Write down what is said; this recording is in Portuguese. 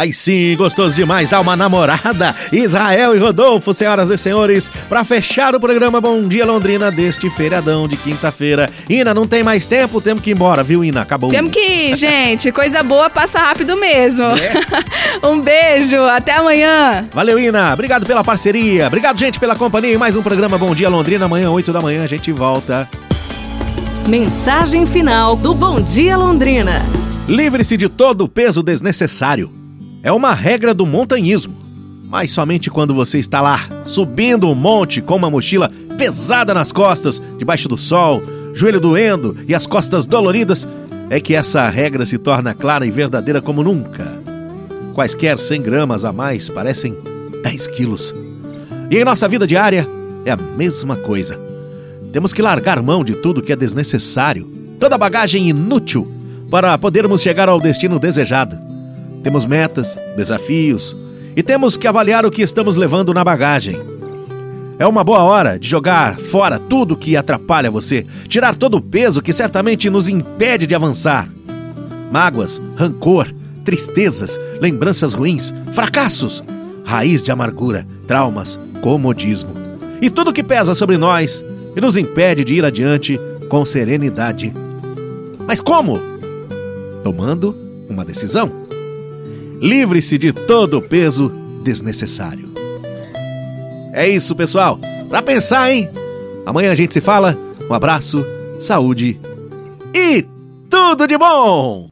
Aí sim, gostoso demais, dá uma namorada. Israel e Rodolfo, senhoras e senhores, para fechar o programa Bom Dia Londrina deste feriadão de quinta-feira. Ina, não tem mais tempo, temos que ir embora, viu, Ina? Acabou. Temos que ir, gente. Coisa boa passa rápido mesmo. É. um beijo, até amanhã. Valeu, Ina. Obrigado pela parceria. Obrigado, gente, pela companhia. E mais um programa Bom Dia Londrina. Amanhã, 8 da manhã, a gente volta. Mensagem final do Bom Dia Londrina. Livre-se de todo o peso desnecessário. É uma regra do montanhismo. Mas somente quando você está lá, subindo um monte com uma mochila pesada nas costas, debaixo do sol, joelho doendo e as costas doloridas, é que essa regra se torna clara e verdadeira como nunca. Quaisquer 100 gramas a mais parecem 10 quilos. E em nossa vida diária é a mesma coisa. Temos que largar mão de tudo que é desnecessário, toda bagagem inútil, para podermos chegar ao destino desejado. Temos metas, desafios e temos que avaliar o que estamos levando na bagagem. É uma boa hora de jogar fora tudo que atrapalha você, tirar todo o peso que certamente nos impede de avançar. Mágoas, rancor, tristezas, lembranças ruins, fracassos, raiz de amargura, traumas, comodismo. E tudo que pesa sobre nós e nos impede de ir adiante com serenidade. Mas como? Tomando uma decisão. Livre-se de todo o peso desnecessário. É isso, pessoal. Pra pensar, hein? Amanhã a gente se fala. Um abraço, saúde e tudo de bom!